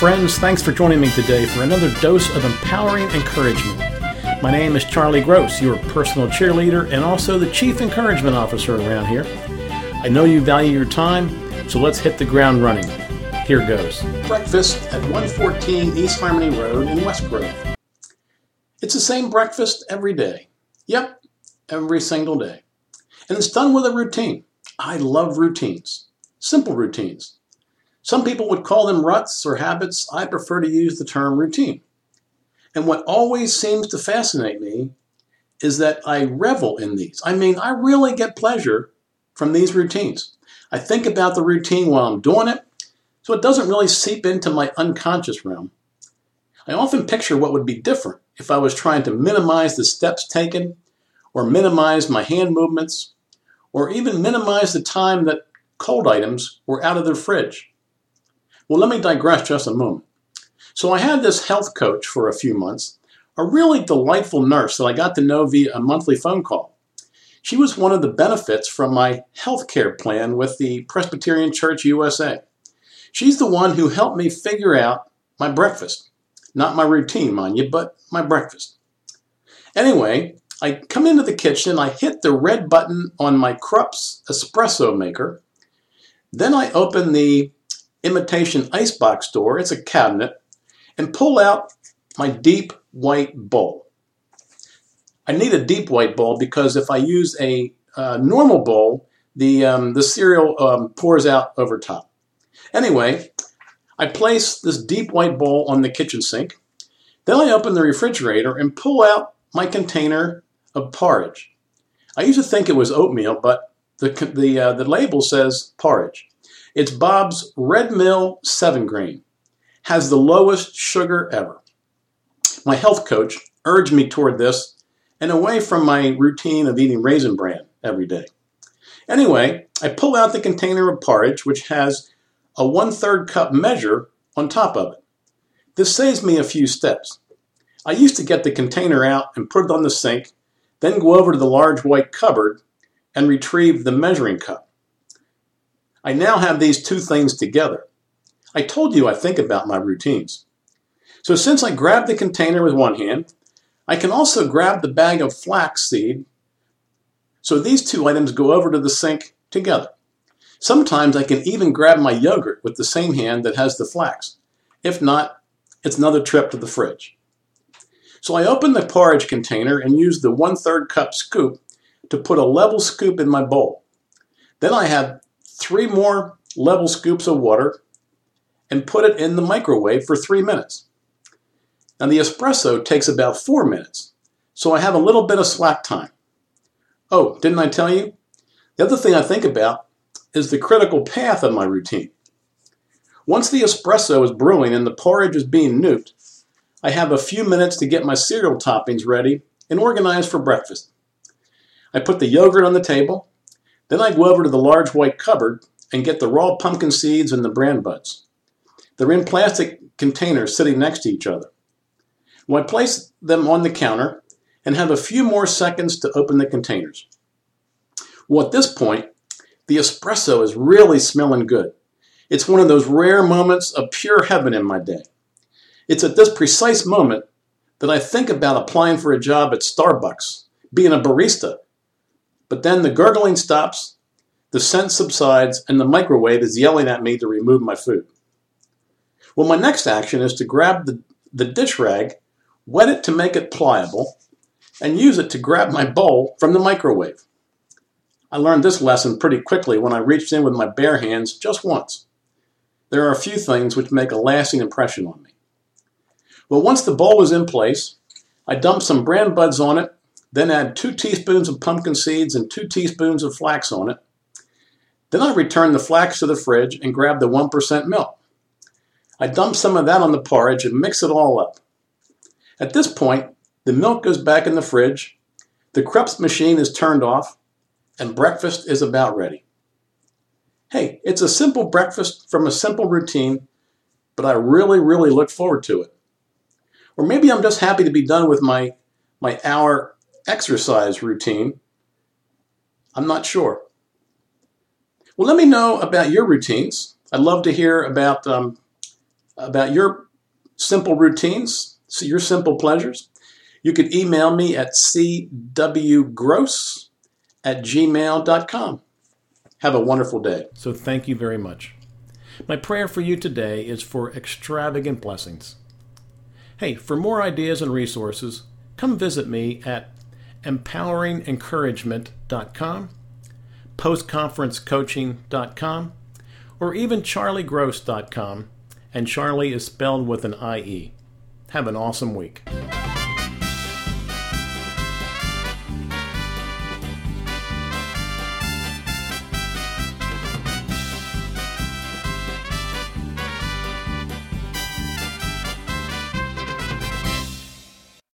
friends. Thanks for joining me today for another dose of empowering encouragement. My name is Charlie Gross, your personal cheerleader and also the Chief Encouragement Officer around here. I know you value your time, so let's hit the ground running. Here goes. Breakfast at 114 East Harmony Road in West Grove. It's the same breakfast every day. Yep, every single day. And it's done with a routine. I love routines, simple routines. Some people would call them ruts or habits. I prefer to use the term routine. And what always seems to fascinate me is that I revel in these. I mean, I really get pleasure from these routines. I think about the routine while I'm doing it, so it doesn't really seep into my unconscious realm. I often picture what would be different if I was trying to minimize the steps taken, or minimize my hand movements, or even minimize the time that cold items were out of their fridge. Well, let me digress just a moment. So I had this health coach for a few months, a really delightful nurse that I got to know via a monthly phone call. She was one of the benefits from my health care plan with the Presbyterian Church USA. She's the one who helped me figure out my breakfast. Not my routine, mind you, but my breakfast. Anyway, I come into the kitchen, I hit the red button on my Krups espresso maker. Then I open the imitation icebox door, it's a cabinet, and pull out my deep white bowl. I need a deep white bowl because if I use a uh, normal bowl, the, um, the cereal um, pours out over top. Anyway, I place this deep white bowl on the kitchen sink. Then I open the refrigerator and pull out my container of porridge. I used to think it was oatmeal, but the, the, uh, the label says porridge. It's Bob's Red Mill 7 grain. Has the lowest sugar ever. My health coach urged me toward this and away from my routine of eating raisin bran every day. Anyway, I pull out the container of porridge, which has a one third cup measure on top of it. This saves me a few steps. I used to get the container out and put it on the sink, then go over to the large white cupboard and retrieve the measuring cup. I now have these two things together. I told you I think about my routines. So since I grab the container with one hand, I can also grab the bag of flax seed. So these two items go over to the sink together. Sometimes I can even grab my yogurt with the same hand that has the flax. If not, it's another trip to the fridge. So I open the porridge container and use the one-third cup scoop to put a level scoop in my bowl. Then I have three more level scoops of water and put it in the microwave for three minutes. Now the espresso takes about four minutes, so I have a little bit of slack time. Oh, didn't I tell you? The other thing I think about is the critical path of my routine. Once the espresso is brewing and the porridge is being nuked, I have a few minutes to get my cereal toppings ready and organized for breakfast. I put the yogurt on the table, then I go over to the large white cupboard and get the raw pumpkin seeds and the bran buds. They're in plastic containers sitting next to each other. Well, I place them on the counter and have a few more seconds to open the containers. Well, at this point, the espresso is really smelling good. It's one of those rare moments of pure heaven in my day. It's at this precise moment that I think about applying for a job at Starbucks, being a barista, but then the gurgling stops, the scent subsides, and the microwave is yelling at me to remove my food. Well, my next action is to grab the, the dish rag, wet it to make it pliable, and use it to grab my bowl from the microwave. I learned this lesson pretty quickly when I reached in with my bare hands just once. There are a few things which make a lasting impression on me. Well, once the bowl is in place, I dump some bran buds on it then add two teaspoons of pumpkin seeds and two teaspoons of flax on it. Then I return the flax to the fridge and grab the 1% milk. I dump some of that on the porridge and mix it all up. At this point, the milk goes back in the fridge, the Krups machine is turned off, and breakfast is about ready. Hey, it's a simple breakfast from a simple routine, but I really, really look forward to it. Or maybe I'm just happy to be done with my, my hour exercise routine? I'm not sure. Well, let me know about your routines. I'd love to hear about um, about your simple routines, your simple pleasures, you could email me at cwgross at gmail.com. Have a wonderful day. So thank you very much. My prayer for you today is for extravagant blessings. Hey, for more ideas and resources, come visit me at empoweringencouragement.com, postconferencecoaching.com, or even charliegross.com, and Charlie is spelled with an IE. Have an awesome week.